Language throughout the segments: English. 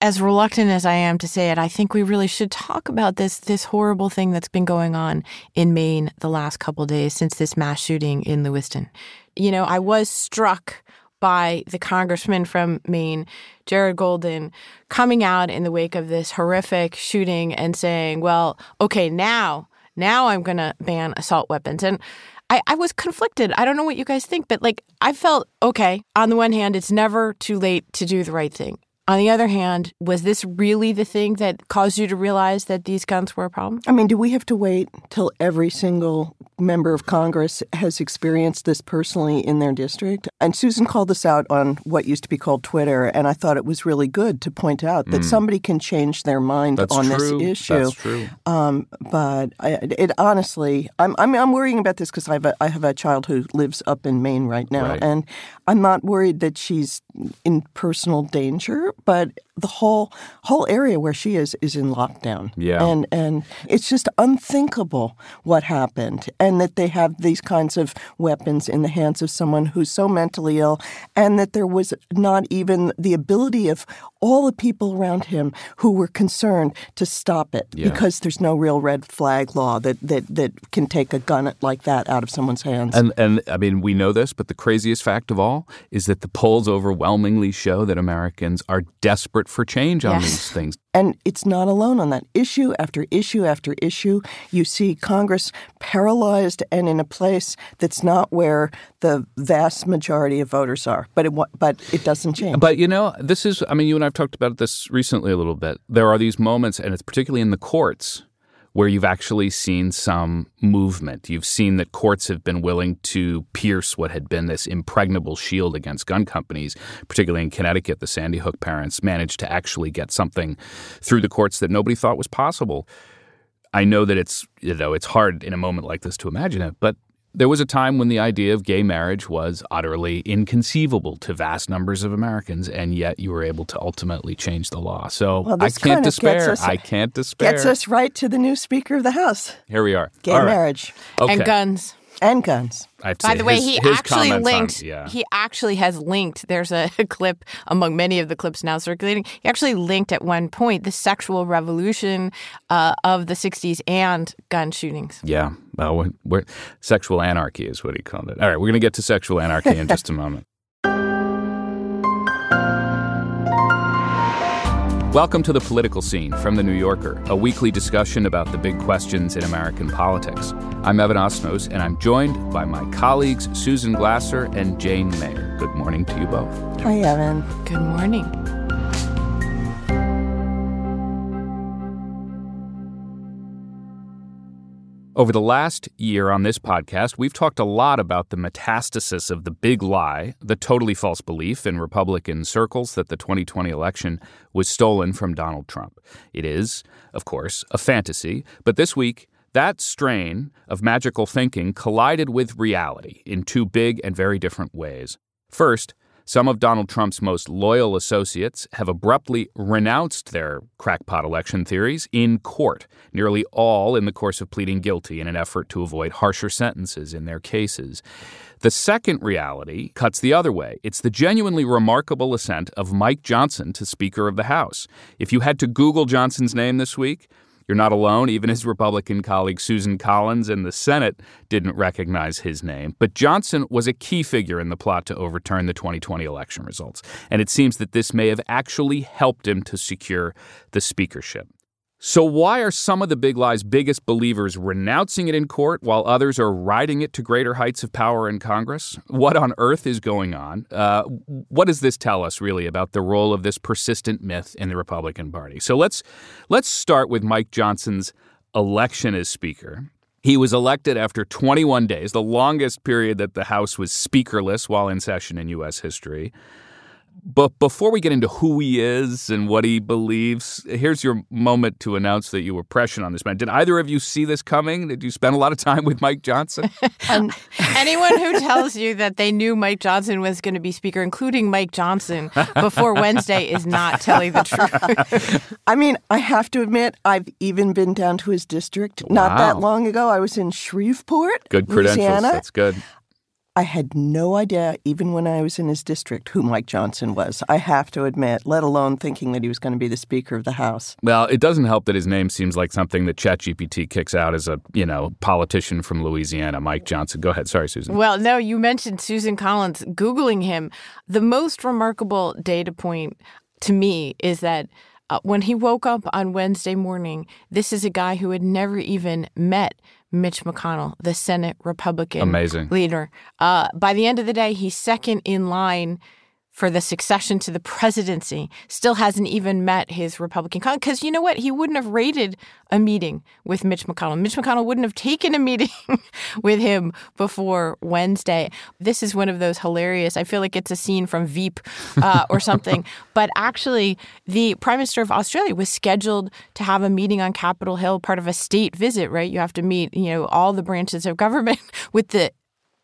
as reluctant as I am to say it, I think we really should talk about this this horrible thing that's been going on in Maine the last couple days since this mass shooting in Lewiston. You know, I was struck by the congressman from Maine, Jared Golden, coming out in the wake of this horrific shooting and saying, "Well, okay, now, now I'm going to ban assault weapons." And I, I was conflicted. I don't know what you guys think, but like I felt okay. On the one hand, it's never too late to do the right thing. On the other hand, was this really the thing that caused you to realize that these guns were a problem? I mean, do we have to wait till every single member of Congress has experienced this personally in their district? And Susan called this out on what used to be called Twitter, and I thought it was really good to point out that mm. somebody can change their mind That's on true. this issue. That's true. Um, but I, it honestly, I'm, I'm, I'm worrying about this because I have a, I have a child who lives up in Maine right now, right. and I'm not worried that she's in personal danger but the whole whole area where she is is in lockdown. Yeah. And and it's just unthinkable what happened and that they have these kinds of weapons in the hands of someone who's so mentally ill and that there was not even the ability of all the people around him who were concerned to stop it yeah. because there's no real red flag law that, that that can take a gun like that out of someone's hands. And and I mean we know this, but the craziest fact of all is that the polls overwhelmingly show that Americans are desperate for change on yes. these things. And it's not alone on that. Issue after issue after issue, you see Congress paralyzed and in a place that's not where the vast majority of voters are. But it but it doesn't change. But you know, this is I mean, you and I've talked about this recently a little bit. There are these moments and it's particularly in the courts where you've actually seen some movement. You've seen that courts have been willing to pierce what had been this impregnable shield against gun companies, particularly in Connecticut. The Sandy Hook parents managed to actually get something through the courts that nobody thought was possible. I know that it's you know it's hard in a moment like this to imagine it, but there was a time when the idea of gay marriage was utterly inconceivable to vast numbers of Americans, and yet you were able to ultimately change the law. So well, I can't despair. Us, I can't despair. Gets us right to the new Speaker of the House. Here we are. Gay marriage. Okay. And guns and guns. By the way, his, he his actually linked. On, yeah. He actually has linked. There's a, a, clip among many of the clips now circulating. He actually linked at one point the sexual revolution uh, of the '60s and gun shootings. Yeah, well, we're, we're, sexual anarchy is what he called it. All right, we're going to get to sexual anarchy in just a moment. Welcome to the political scene from The New Yorker, a weekly discussion about the big questions in American politics. I'm Evan Osnos, and I'm joined by my colleagues Susan Glasser and Jane Mayer. Good morning to you both. Hi, Evan. Good morning. Over the last year on this podcast, we've talked a lot about the metastasis of the big lie, the totally false belief in Republican circles that the 2020 election was stolen from Donald Trump. It is, of course, a fantasy, but this week, that strain of magical thinking collided with reality in two big and very different ways. First, some of Donald Trump's most loyal associates have abruptly renounced their crackpot election theories in court, nearly all in the course of pleading guilty in an effort to avoid harsher sentences in their cases. The second reality cuts the other way. It's the genuinely remarkable ascent of Mike Johnson to Speaker of the House. If you had to Google Johnson's name this week, you're not alone. Even his Republican colleague Susan Collins in the Senate didn't recognize his name. But Johnson was a key figure in the plot to overturn the 2020 election results. And it seems that this may have actually helped him to secure the speakership. So, why are some of the big lie's biggest believers renouncing it in court while others are riding it to greater heights of power in Congress? What on earth is going on? Uh, what does this tell us really about the role of this persistent myth in the Republican Party? So let's let's start with Mike Johnson's election as Speaker. He was elected after 21 days, the longest period that the House was speakerless while in session in U.S. history. But before we get into who he is and what he believes, here's your moment to announce that you were prescient on this man. Did either of you see this coming? Did you spend a lot of time with Mike Johnson? um, anyone who tells you that they knew Mike Johnson was going to be speaker, including Mike Johnson, before Wednesday is not telling the truth. I mean, I have to admit, I've even been down to his district. Wow. Not that long ago, I was in Shreveport, Good credentials. Louisiana. That's good. I had no idea, even when I was in his district, who Mike Johnson was. I have to admit, let alone thinking that he was going to be the Speaker of the House. Well, it doesn't help that his name seems like something that ChatGPT kicks out as a you know politician from Louisiana, Mike Johnson. Go ahead. Sorry, Susan. Well, no, you mentioned Susan Collins. Googling him, the most remarkable data point to me is that uh, when he woke up on Wednesday morning, this is a guy who had never even met Mitch McConnell, the Senate Republican Amazing. leader. Uh, by the end of the day, he's second in line for the succession to the presidency still hasn't even met his Republican colleague. Because you know what? He wouldn't have rated a meeting with Mitch McConnell. Mitch McConnell wouldn't have taken a meeting with him before Wednesday. This is one of those hilarious, I feel like it's a scene from Veep uh, or something. but actually, the Prime Minister of Australia was scheduled to have a meeting on Capitol Hill, part of a state visit, right? You have to meet, you know, all the branches of government with the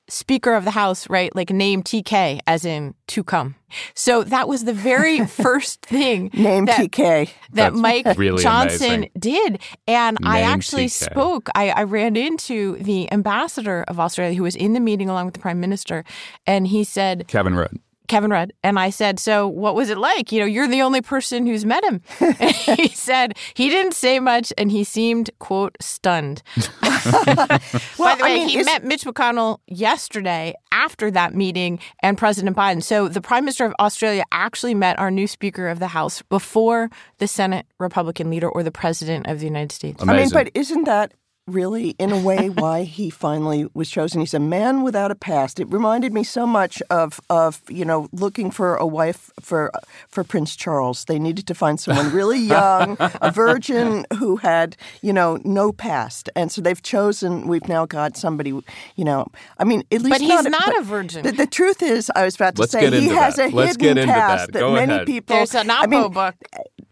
Speaker of the House, right? Like name TK as in to come. So that was the very first thing name that, TK that That's Mike really Johnson amazing. did. And I actually TK. spoke, I, I ran into the ambassador of Australia who was in the meeting along with the prime minister. And he said, Kevin Rudd. Kevin Rudd. And I said, So what was it like? You know, you're the only person who's met him. and he said, He didn't say much and he seemed, quote, stunned. By Well, the I way, mean, he is- met Mitch McConnell yesterday after that meeting and President Biden. So the Prime Minister of Australia actually met our new Speaker of the House before the Senate Republican leader or the President of the United States. I mean, but isn't that really, in a way, why he finally was chosen? He's a man without a past. It reminded me so much of, of you know, looking for a wife for for Prince Charles. They needed to find someone really young, a virgin who had, you know, no past, and so they've chosen. We've now got somebody, you know. I mean, at least But he's not, not a virgin. The, the truth is, I was about to Let's say he has that. a Let's hidden past that. Go many ahead. people. There's an I mean, book.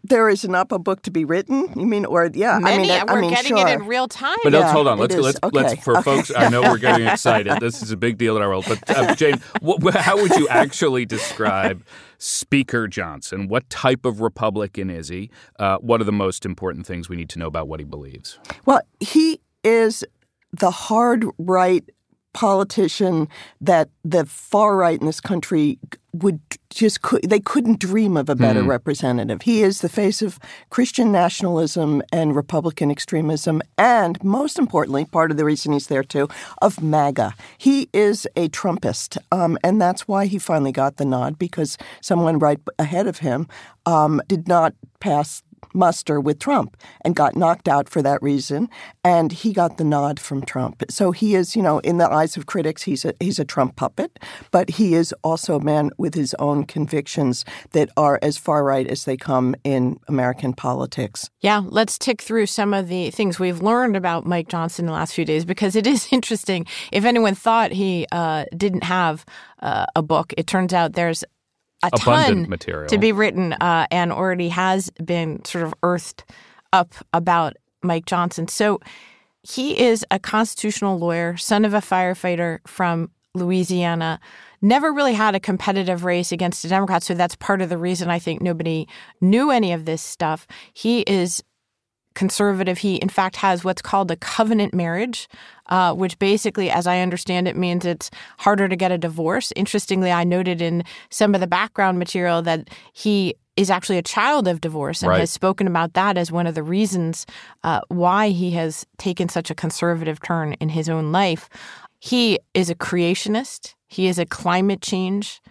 There is an Oppo book to be written. You mean, or yeah? I mean, I we're mean, getting sure. it in real time. But Yeah, hold on. Let's is. let's Okay. let's for Okay. folks. I know we're getting excited. This is a big deal in our world. But uh, Jane, wh- wh- how would you actually describe Speaker Johnson? What type of Republican is he? Uh, what are the most important things we need to know about what he believes? Well, he is the hard right politician that the far right in this country would just could, they couldn't dream of a better representative. He is the face of Christian nationalism and Republican extremism, and most importantly, part of the reason he's there too, of MAGA. He is a Trumpist, um, and that's why he finally got the nod because someone right ahead of him um, did not pass muster with Trump and got knocked out for that reason. And he got the nod from Trump. So he is, you know, in the eyes of critics, he's a he's a Trump puppet, but he is also a man with his own convictions that are as far right as they come in American politics. Yeah, let's tick through some of the things we've learned about Mike Johnson in the last few days because it is interesting. If anyone thought he uh, didn't have uh, a book, it turns out there's a Abundant ton material. to be written uh, and already has been sort of earthed up about Mike Johnson. So he is a constitutional lawyer, son of a firefighter from Louisiana. Never really had a competitive race against a Democrat, so that's part of the reason I think nobody knew any of this stuff. He is conservative. He, in fact, has what's called a covenant marriage, uh, which basically, as I understand it, means it's harder to get a divorce. Interestingly, I noted in some of the background material that he is actually a child of divorce and Right. has spoken about that as one of the reasons uh, why he has taken such a conservative turn in his own life. He is a creationist. He is a climate change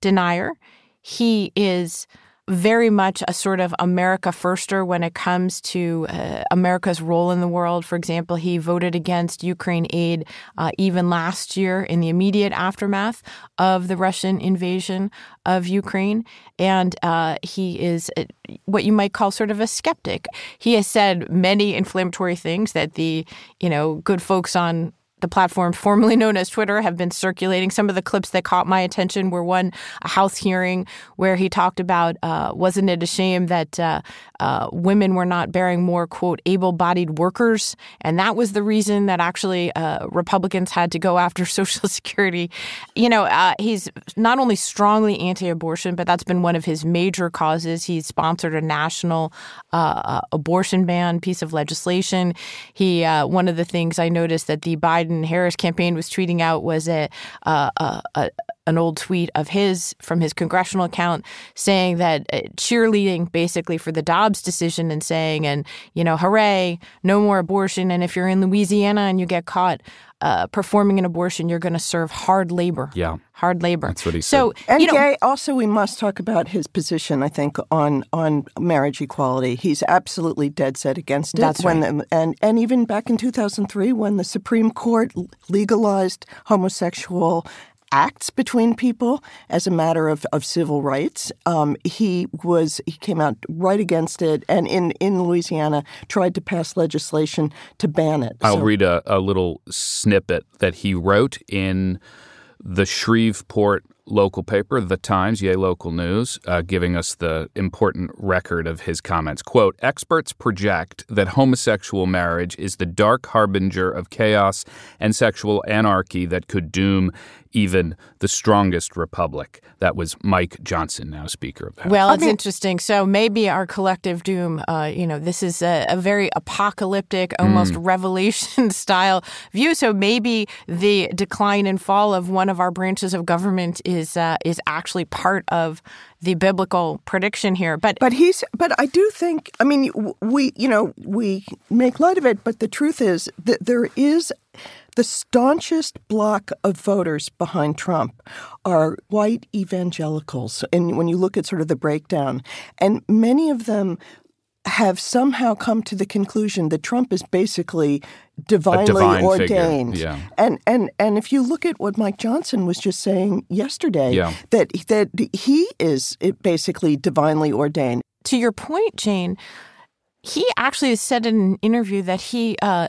denier. He is very much a sort of America firster when it comes to uh, America's role in the world. For example, he voted against Ukraine aid uh, even last year in the immediate aftermath of the Russian invasion of Ukraine. And uh, he is uh, what you might call sort of a skeptic. He has said many inflammatory things that the, you know, good folks on the platform formerly known as Twitter have been circulating. Some of the clips that caught my attention were one a House hearing where he talked about uh, wasn't it a shame that uh, uh, women were not bearing more quote able-bodied workers, and that was the reason that actually uh, Republicans had to go after Social Security. You know, uh, he's not only strongly anti-abortion, but that's been one of his major causes. He's sponsored a national uh, abortion ban piece of legislation. He one of the things I noticed that the Biden Biden Harris campaign was tweeting out was a, a, a an old tweet of his from his congressional account saying that uh, cheerleading basically for the Dobbs decision and saying, and, you know, hooray, no more abortion. And if you're in Louisiana and you get caught uh, performing an abortion, you're going to serve hard labor. Yeah. Hard labor. That's what he so, said. And you know, Gay, also, we must talk about his position. I think on on marriage equality, he's absolutely dead set against it. That's when right. the, and and even back in 2003, when the Supreme Court legalized homosexual acts between people as a matter of, of civil rights. Um, he was he came out right against it, and in, in Louisiana tried to pass legislation to ban it. I'll So- read a, a little snippet that he wrote in the Shreveport local paper, The Times, yay local news, uh, giving us the important record of his comments. Quote, experts project that homosexual marriage is the dark harbinger of chaos and sexual anarchy that could doom even the strongest republic. That was Mike Johnson, now Speaker of the House. Well, it's interesting. So maybe our collective doom, uh, you know, this is a, a very apocalyptic, almost revelation style view. So maybe the decline and fall of one of our branches of government is uh, is actually part of the biblical prediction here. But But he's. But I do think. I mean, we. You know, we make light of it, but the truth is that there is the staunchest block of voters behind Trump are white evangelicals, and when you look at sort of the breakdown, and many of them have somehow come to the conclusion that Trump is basically divinely divine ordained. yeah. And and and if you look at what Mike Johnson was just saying yesterday, Yeah. that that he is basically divinely ordained. to your point, Jane, he actually said in an interview that he uh,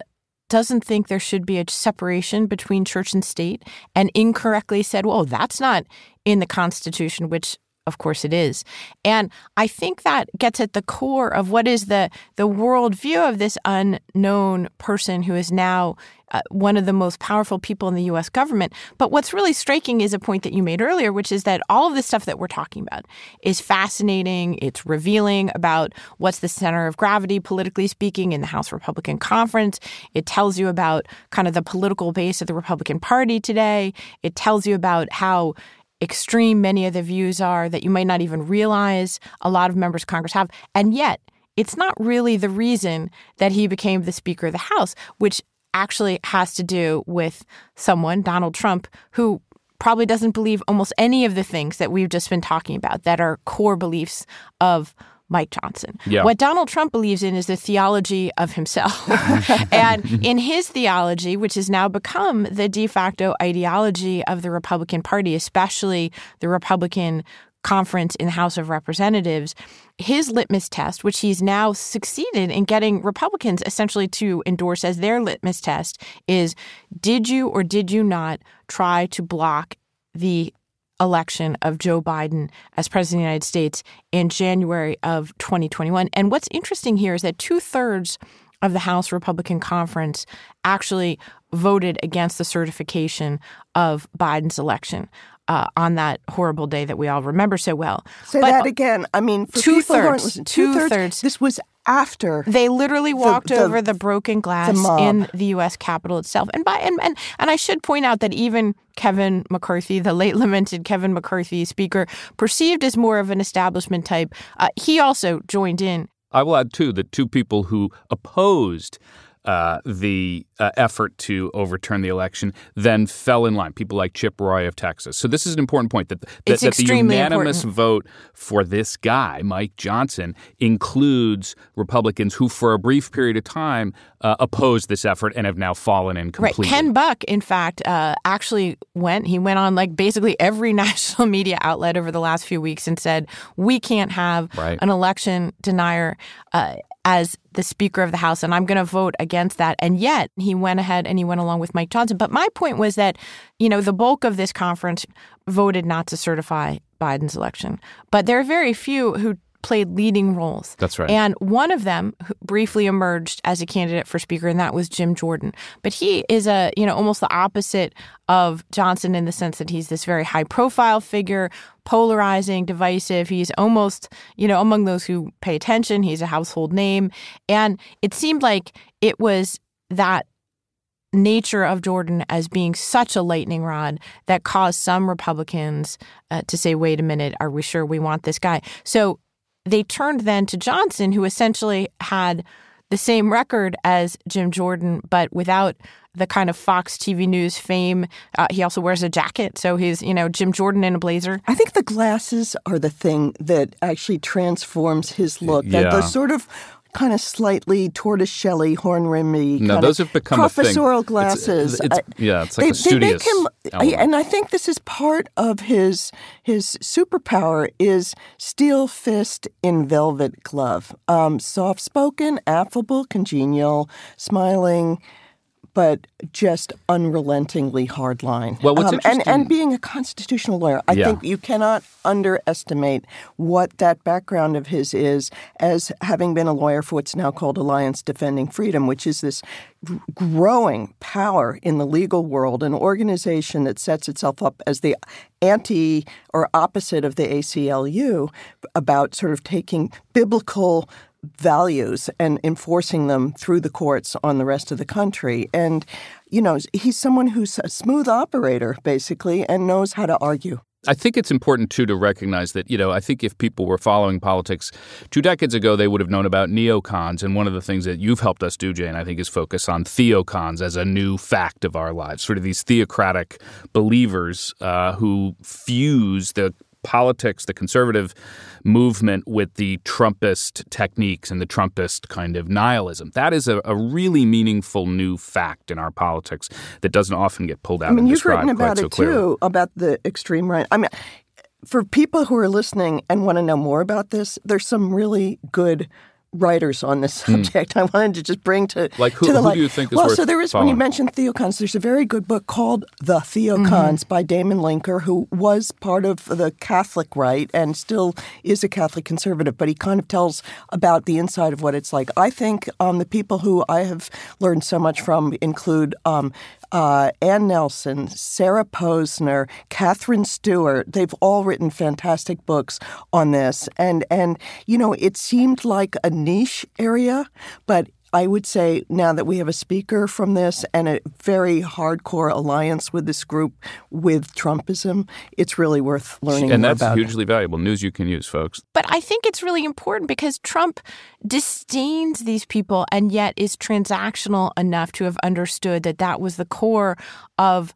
doesn't think there should be a separation between church and state, and incorrectly said, "Well, that's not in the Constitution," which. Of course, it is, and I think that gets at the core of what is the the worldview of this unknown person who is now uh, one of the most powerful people in the U.S. government. But what's really striking is a point that you made earlier, which is that all of the stuff that we're talking about is fascinating. It's revealing about what's the center of gravity, politically speaking, in the House Republican Conference. It tells you about kind of the political base of the Republican Party today. It tells you about how extreme many of the views are that you might not even realize a lot of members of Congress have. And yet, it's not really the reason that he became the Speaker of the House, which actually has to do with someone, Donald Trump, who probably doesn't believe almost any of the things that we've just been talking about that are core beliefs of Mike Johnson. Yeah. What Donald Trump believes in is the theology of himself. and in his theology, which has now become the de facto ideology of the Republican Party, especially the Republican conference in the House of Representatives, his litmus test, which he's now succeeded in getting Republicans essentially to endorse as their litmus test, is did you or did you not try to block the election of Joe Biden as president of the United States in January of 2021? And what's interesting here is that two thirds of the House Republican Conference actually voted against the certification of Biden's election uh, on that horrible day that we all remember so well. Say But that again. I mean, for two people who aren't thirds, listening, two two-thirds, thirds. This was after. They literally walked the- over the broken glass mob. in the U.S. Capitol itself, and by and, and and I should point out that even Kevin McCarthy, the late lamented Kevin McCarthy, Speaker, perceived as more of an establishment type, uh, he also joined in. I will add, too, that two people who opposed uh, the uh, effort to overturn the election then fell in line. People like Chip Roy of Texas. So this is an important point that, that, that the unanimous important. vote for this guy, Mike Johnson, includes Republicans who, for a brief period of time, uh, opposed this effort and have now fallen in completely. Right. Ken Buck, in fact, uh, actually went. He went on like basically every national media outlet over the last few weeks and said, "We can't have Right. an election denier." As the Speaker of the House, and I'm going to vote against that. And yet, he went ahead and he went along with Mike Johnson. But my point was that, you know, the bulk of this conference voted not to certify Biden's election. But there are very few who played leading roles. That's right. And one of them briefly emerged as a candidate for speaker, and that was Jim Jordan. But he is a, you know, almost the opposite of Johnson in the sense that he's this very high profile figure, polarizing, divisive. He's almost, you know, among those who pay attention, he's a household name. And it seemed like it was that nature of Jordan as being such a lightning rod that caused some Republicans uh, to say, wait a minute, are we sure we want this guy? So they turned then to Johnson, who essentially had the same record as Jim Jordan, but without the kind of Fox TV News fame. Uh, he also wears a jacket, so he's you know Jim Jordan in a blazer. I think the glasses are the thing that actually transforms his look. Yeah. That the sort of kind of slightly tortoiseshell horn rimmy. No, those have become professorial glasses. It's, it's, yeah, it's like they, a studious. They make him, and I think this is part of his his superpower is steel fist in velvet glove. Um, soft spoken, affable, congenial, smiling. But just unrelentingly hardline. Well, what's um, and interesting- and being a constitutional lawyer, I Yeah. think you cannot underestimate what that background of his is as having been a lawyer for what's now called Alliance Defending Freedom, which is this growing power in the legal world, an organization that sets itself up as the anti or opposite of the ACLU about sort of taking biblical values and enforcing them through the courts on the rest of the country. And, you know, he's someone who's a smooth operator, basically, and knows how to argue. I think it's important too to recognize that, you know, I think if people were following politics two decades ago, they would have known about neocons. And one of the things that you've helped us do, Jane, I think, is focus on theocons as a new fact of our lives, sort of these theocratic believers uh, who fuse the politics, the conservative movement with the Trumpist techniques and the Trumpist kind of nihilism. That is a, a really meaningful new fact in our politics that doesn't often get pulled out I mean, and you've written about so it clearly. too, about the extreme right. I mean, for people who are listening and want to know more about this, there's some really good writers on this subject. I wanted to just bring to Hmm. Like who- to the who light. do you think is well, worth so there is when you mentioned theocons. There's a very good book called The Theocons Mm-hmm. by Damon Linker, who was part of the Catholic right and still is a Catholic conservative. But he kind of tells about the inside of what it's like. I think um, the people who I have learned so much from include. Um, uh, Anne Nelson, Sarah Posner, Katherine Stewart. They've all written fantastic books on this, and and you know it seemed like a niche area, but. I would say now that we have a speaker from this and a very hardcore alliance with this group with Trumpism, it's really worth learning And more that's about. it. hugely valuable news you can use, folks. But I think it's really important because Trump disdains these people and yet is transactional enough to have understood that that was the core of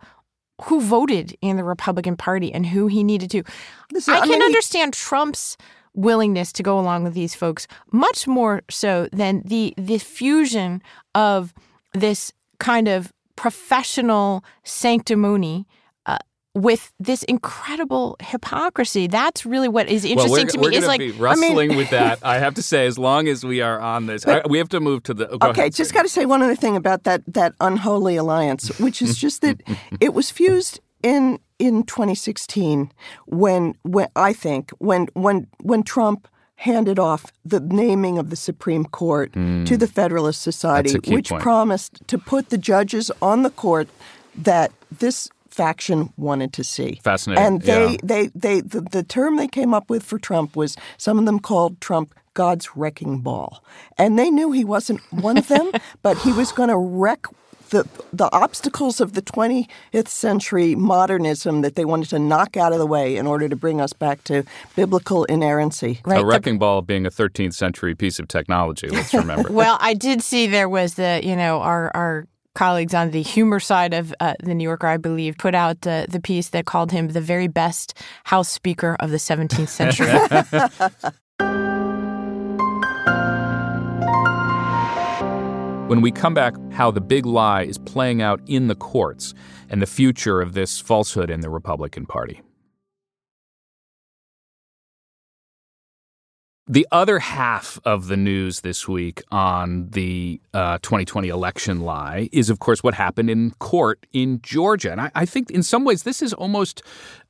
who voted in the Republican Party and who he needed to. Listen, I I can mean, he- understand Trump's willingness to go along with these folks much more so than the the fusion of this kind of professional sanctimony uh, with this incredible hypocrisy. That's really what is interesting to we're me. Is gonna like be wrestling with that. I have to say, as long as we are on this, I, we have to move to the. oh, okay, ahead, just got to say one other thing about that that unholy alliance, which is just that it was fused in in 2016 when when I think when when when Trump handed off the naming of the Supreme Court hmm. to the Federalist Society. That's a key which point. promised to put the judges on the court that this faction wanted to see. Fascinating, And they yeah. they they the, the term they came up with for Trump was some of them called Trump God's wrecking ball. And they knew he wasn't one of them, but he was going to wreck the the obstacles of the 20th century modernism that they wanted to knock out of the way in order to bring us back to biblical inerrancy. right, a the- wrecking ball being a 13th century piece of technology. Let's remember. well, I did see there was the you know our our colleagues on the humor side of uh, the New Yorker, I believe, put out uh, the piece that called him the very best House Speaker of the 17th century. When we come back, how the big lie is playing out in the courts and the future of this falsehood in the Republican Party. The other half of the news this week on the uh, 2020 election lie is, of course, what happened in court in Georgia. And I, I think in some ways this is almost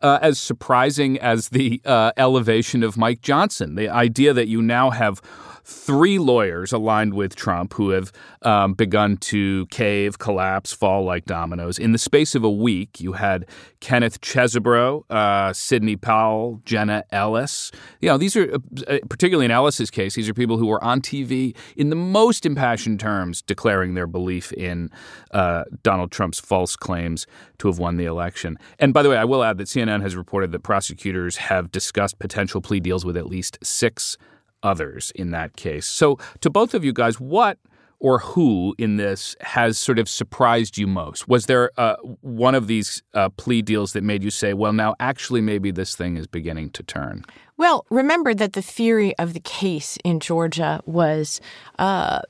uh, as surprising as the uh, elevation of Mike Johnson. The idea that you now have three lawyers aligned with Trump who have um, begun to cave, collapse, fall like dominoes. In the space of a week, you had Kenneth Chesebro, uh, Sidney Powell, Jenna Ellis. You know, these are, uh, particularly in Ellis's case, these are people who were on TV in the most impassioned terms declaring their belief in uh, Donald Trump's false claims to have won the election. And by the way, I will add that CNN has reported that prosecutors have discussed potential plea deals with at least six others in that case. So, to both of you guys, what or who in this has sort of surprised you most? Was there uh, one of these uh, plea deals that made you say, well, now actually maybe this thing is beginning to turn? Well, remember that the theory of the case in Georgia was. Uh,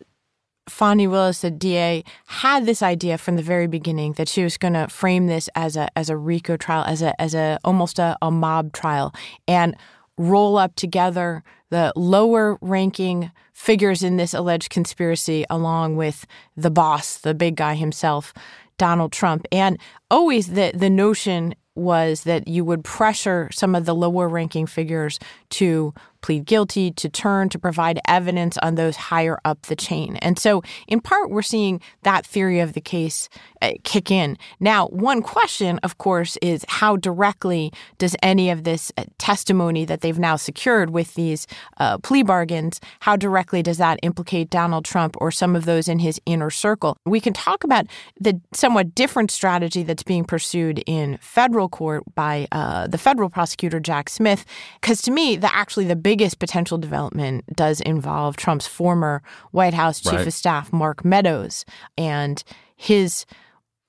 Fani Willis, the DA, had this idea from the very beginning that she was going to frame this as a as a RICO trial, as a as a almost a, a mob trial, and roll up together the lower ranking figures in this alleged conspiracy, along with the boss, the big guy himself, Donald Trump. And always the, the notion was that you would pressure some of the lower ranking figures to plead guilty, to turn, to provide evidence on those higher up the chain. And so, in part, we're seeing that theory of the case uh, kick in. Now, one question, of course, is how directly does any of this uh, testimony that they've now secured with these uh, plea bargains, how directly does that implicate Donald Trump or some of those in his inner circle? We can talk about the somewhat different strategy that's being pursued in federal court by uh, the federal prosecutor, Jack Smith, because to me, the actually the biggest potential development does involve Trump's former White House chief right. of staff, Mark Meadows, and his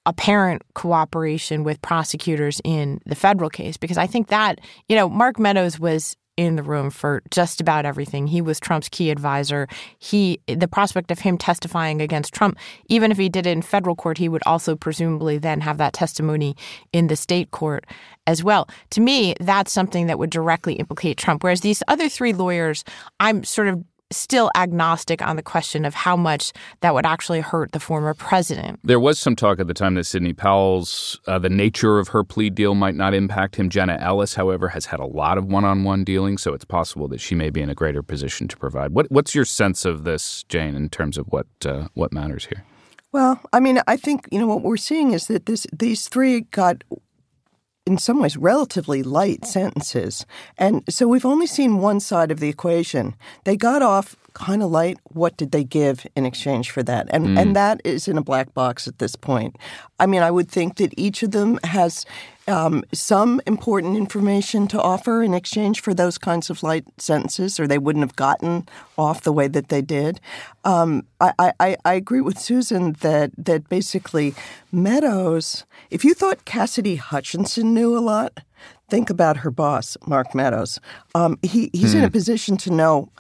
apparent cooperation with prosecutors in the federal case because I think that, you know, Mark Meadows was in the room for just about everything. He was Trump's key advisor. He the prospect of him testifying against Trump, even if he did it in federal court, he would also presumably then have that testimony in the state court as well. To me, that's something that would directly implicate Trump. Whereas these other three lawyers, I'm sort of still agnostic on the question of how much that would actually hurt the former president. There was some talk at the time that Sidney Powell's, uh, the nature of her plea deal might not impact him. Jenna Ellis, however, has had a lot of one on one dealing, so it's possible that she may be in a greater position to provide. What, what's your sense of this, Jane, in terms of what, uh, what matters here? Well, I mean, I think you know what we're seeing is that this these three got in some ways relatively light sentences. And so we've only seen one side of the equation. They got off kind of light. What did they give in exchange for that? And mm. and that is in a black box at this point. I mean, I would think that each of them has um, some important information to offer in exchange for those kinds of light sentences, or they wouldn't have gotten off the way that they did. Um, I, I, I, agree with Susan that that basically Meadows. If you thought Cassidy Hutchinson knew a lot, think about her boss, Mark Meadows. Um, he he's in a hmm. position to know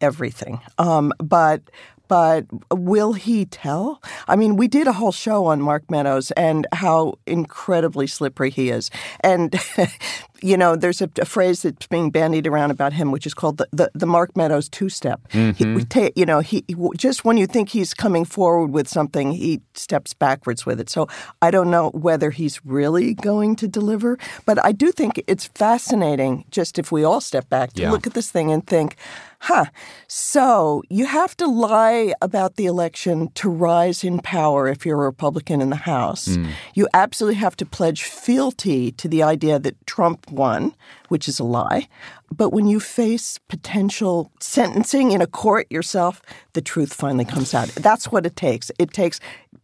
everything. Um, but but will he tell? I mean, we did a whole show on Mark Meadows and how incredibly slippery he is. And you know, there's a, a, phrase that's being bandied around about him, which is called the, the, the Mark Meadows two step. Mm-hmm. you know, he just when you think he's coming forward with something, he steps backwards with it. So I don't know whether he's really going to deliver, but I do think it's fascinating. Just if we all step back to yeah. look at this thing and think, huh, so you have to lie about the election to rise in power if you're a Republican in the House. Mm. You absolutely have to pledge fealty to the idea that Trump won, which is a lie. But when you face potential sentencing in a court yourself, the truth finally comes out. That's what it takes. It takes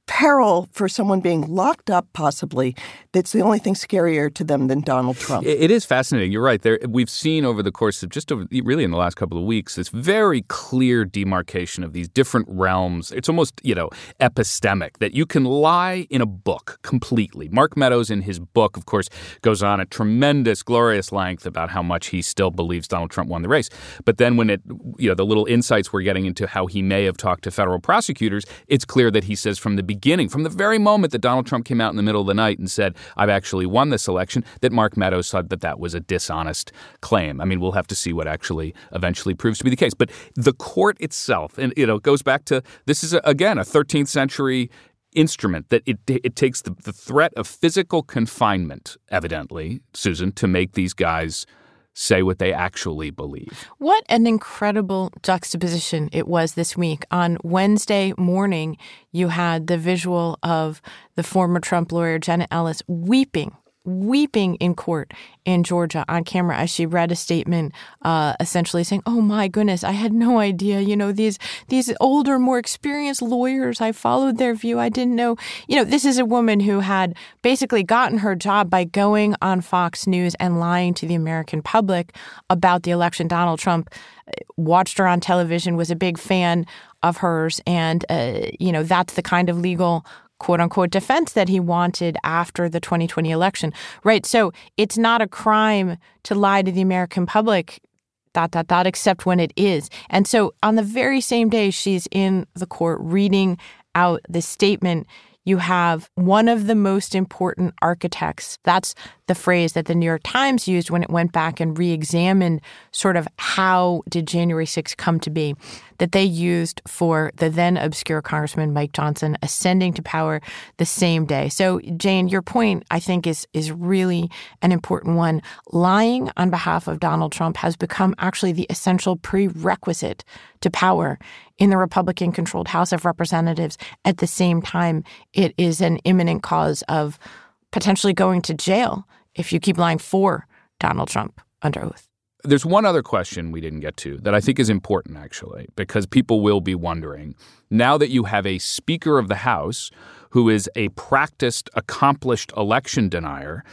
peril for someone being locked up, possibly, that's the only thing scarier to them than Donald Trump. It is fascinating. You're right. There, we've seen over the course of just over, really in the last couple of weeks this very clear demarcation of these different realms. It's almost you know epistemic that you can lie in a book completely. Mark Meadows in his book, of course, goes on at tremendous, glorious length about how much he still believes Donald Trump won the race. But then when it you know the little insights we're getting into how he may have talked to federal prosecutors, it's clear that he says from the beginning, from the very moment that Donald Trump came out in the middle of the night and said, I've actually won this election, that Mark Meadows said that that was a dishonest claim. I mean, we'll have to see what actually eventually proves to be the case. But the court itself, and you know, goes back to this is, a, again, a 13th century instrument that it it takes the, the threat of physical confinement, evidently, Susan, to make these guys say what they actually believe. What an incredible juxtaposition it was this week. On Wednesday morning, you had the visual of the former Trump lawyer, Jenna Ellis, weeping weeping in court in Georgia on camera as she read a statement, uh, essentially saying, "Oh my goodness, I had no idea. You know these these older, more experienced lawyers. I followed their view. I didn't know. You know, this is a woman who had basically gotten her job by going on Fox News and lying to the American public about the election. Donald Trump uh, watched her on television, was a big fan of hers, and uh, you know that's the kind of legal quote unquote defense that he wanted after the 2020 election. Right. So it's not a crime to lie to the American public dot dot dot except when it is. And so on the very same day she's in the court reading out this statement you have one of the most important architects. That's the phrase that the New York Times used when it went back and re-examined sort of how did January 6th come to be that they used for the then obscure Congressman Mike Johnson ascending to power the same day. So Jane, your point I think is is really an important one. Lying on behalf of Donald Trump has become actually the essential prerequisite to power in the Republican controlled House of Representatives. At the same time, it is an imminent cause of potentially going to jail if you keep lying for Donald Trump under oath. There's one other question we didn't get to that I think is important, actually, because people will be wondering now that you have a Speaker of the House who is a practiced, accomplished election denier.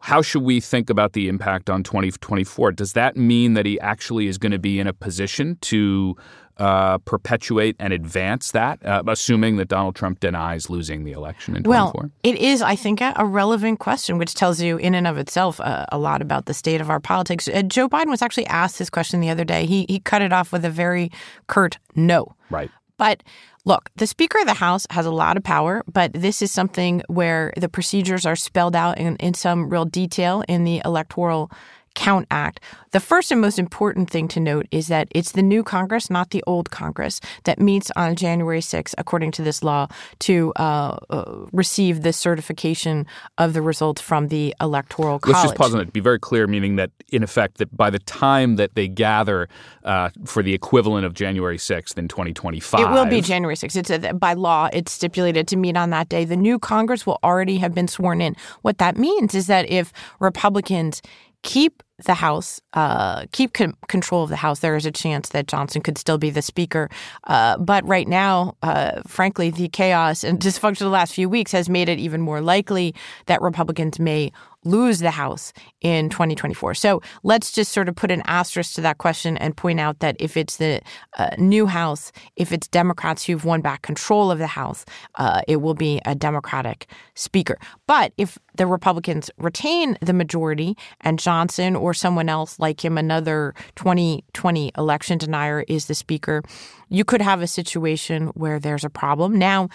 How should we think about the impact on 2024? Does that mean that he actually is going to be in a position to uh, perpetuate and advance that, uh, assuming that Donald Trump denies losing the election in 24? Well, it is, I think, a, relevant question, which tells you in and of itself uh, a lot about the state of our politics. Uh, Joe Biden was actually asked this question the other day. He, he cut it off with a very curt no. Right. But look, the Speaker of the House has a lot of power, but this is something where the procedures are spelled out in, in some real detail in the Electoral Count Act. The first and most important thing to note is that it's the new Congress, not the old Congress, that meets on January 6th, according to this law, to uh, uh, receive the certification of the results from the Electoral College. Let's just pause on it. Be very clear, meaning that, in effect, that by the time that they gather uh, for the equivalent of January 6th in 2025. It will be January 6th. It's a, by law, it's stipulated to meet on that day. The new Congress will already have been sworn in. What that means is that if Republicans keep the House, uh, keep con- control of the House, there is a chance that Johnson could still be the Speaker. Uh, but right now, uh, frankly, the chaos and dysfunction of the last few weeks has made it even more likely that Republicans may lose the House in 2024. So let's just sort of put an asterisk to that question and point out that if it's the uh, new House, if it's Democrats who've won back control of the House, uh, it will be a Democratic Speaker. But if the Republicans retain the majority and Johnson or someone else like him, another 2020 election denier, is the Speaker, you could have a situation where there's a problem. Now,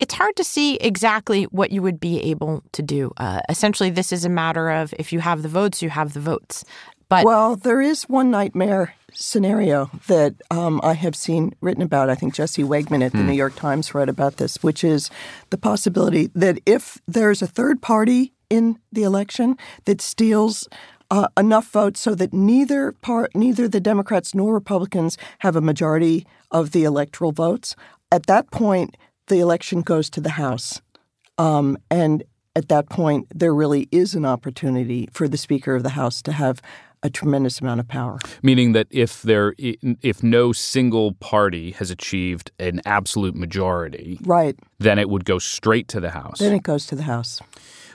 it's hard to see exactly what you would be able to do. Uh, essentially, this is a matter of if you have the votes, you have the votes. But well, there is one nightmare scenario that um, I have seen written about. I think Jesse Wegman at the hmm. New York Times wrote about this, which is the possibility that if there's a third party in the election that steals uh, enough votes so that neither part, neither the Democrats nor Republicans have a majority of the electoral votes. At that point, the election goes to the House. Um, and at that point, there really is an opportunity for the Speaker of the House to have a tremendous amount of power. Meaning that if there, if no single party has achieved an absolute majority, right, then it would go straight to the House. Then it goes to the House.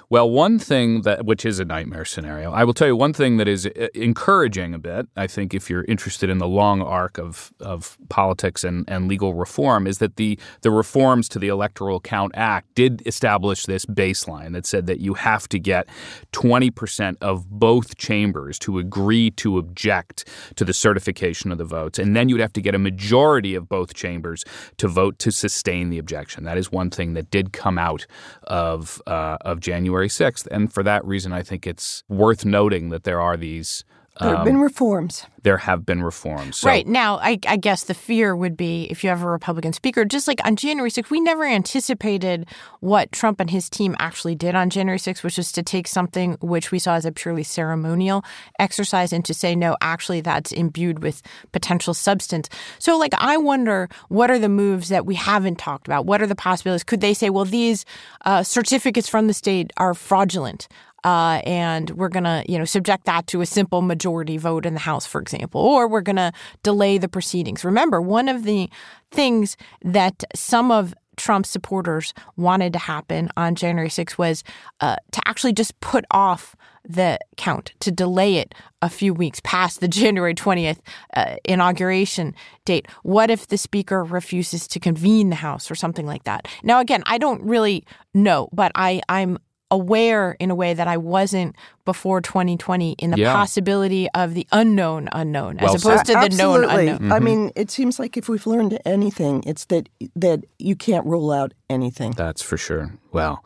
Well, one thing that, which is a nightmare scenario, I will tell you one thing that is uh, encouraging a bit, I think, if you're interested in the long arc of, of politics and, and legal reform, is that the, the reforms to the Electoral Count Act did establish this baseline that said that you have to get 20% of both chambers to agree to object to the certification of the votes. And then you'd have to get a majority of both chambers to vote to sustain the objection. That is one thing that did come out of, uh, of January January 6th. And for that reason, I think it's worth noting that there are these There have Um, been reforms. there have been reforms. So, right now, I, I guess the fear would be if you have a Republican speaker, just like on January 6th, we never anticipated what Trump and his team actually did on January 6th, which is to take something which we saw as a purely ceremonial exercise and to say, no, actually, that's imbued with potential substance. So, like, I wonder what are the moves that we haven't talked about? What are the possibilities? Could they say, well, these uh, certificates from the state are fraudulent? Uh, and we're going to, you know, subject that to a simple majority vote in the House, for example, or we're going to delay the proceedings. Remember, one of the things that some of Trump's supporters wanted to happen on January 6th was uh, to actually just put off the count, to delay it a few weeks past the January 20th uh, inauguration date. What if the speaker refuses to convene the House or something like that? Now, again, I don't really know, but I, I'm aware in a way that I wasn't before 2020 in the Yeah. possibility of the unknown unknown Well as opposed to the known unknown. Absolutely. unknown. I mean, it seems like if we've learned anything, it's that that you can't rule out anything. That's for sure. Well,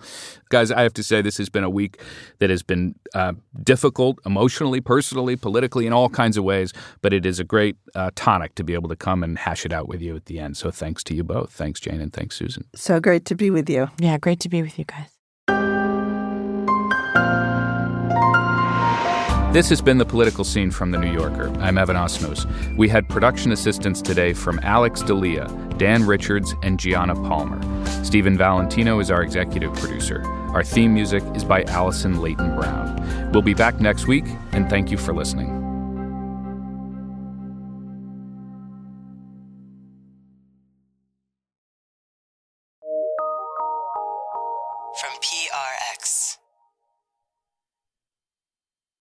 guys, I have to say this has been a week that has been uh, difficult emotionally, personally, politically, in all kinds of ways. But it is a great uh, tonic to be able to come and hash it out with you at the end. So thanks to you both. Thanks, Jane, and thanks, Susan. So great to be with you. Yeah, great to be with you guys. This has been the political scene from The New Yorker. I'm Evan Osnos. We had production assistance today from Alex Dalia, Dan Richards, and Gianna Palmer. Stephen Valentino is our executive producer. Our theme music is by Allison Leighton Brown. We'll be back next week, and thank you for listening.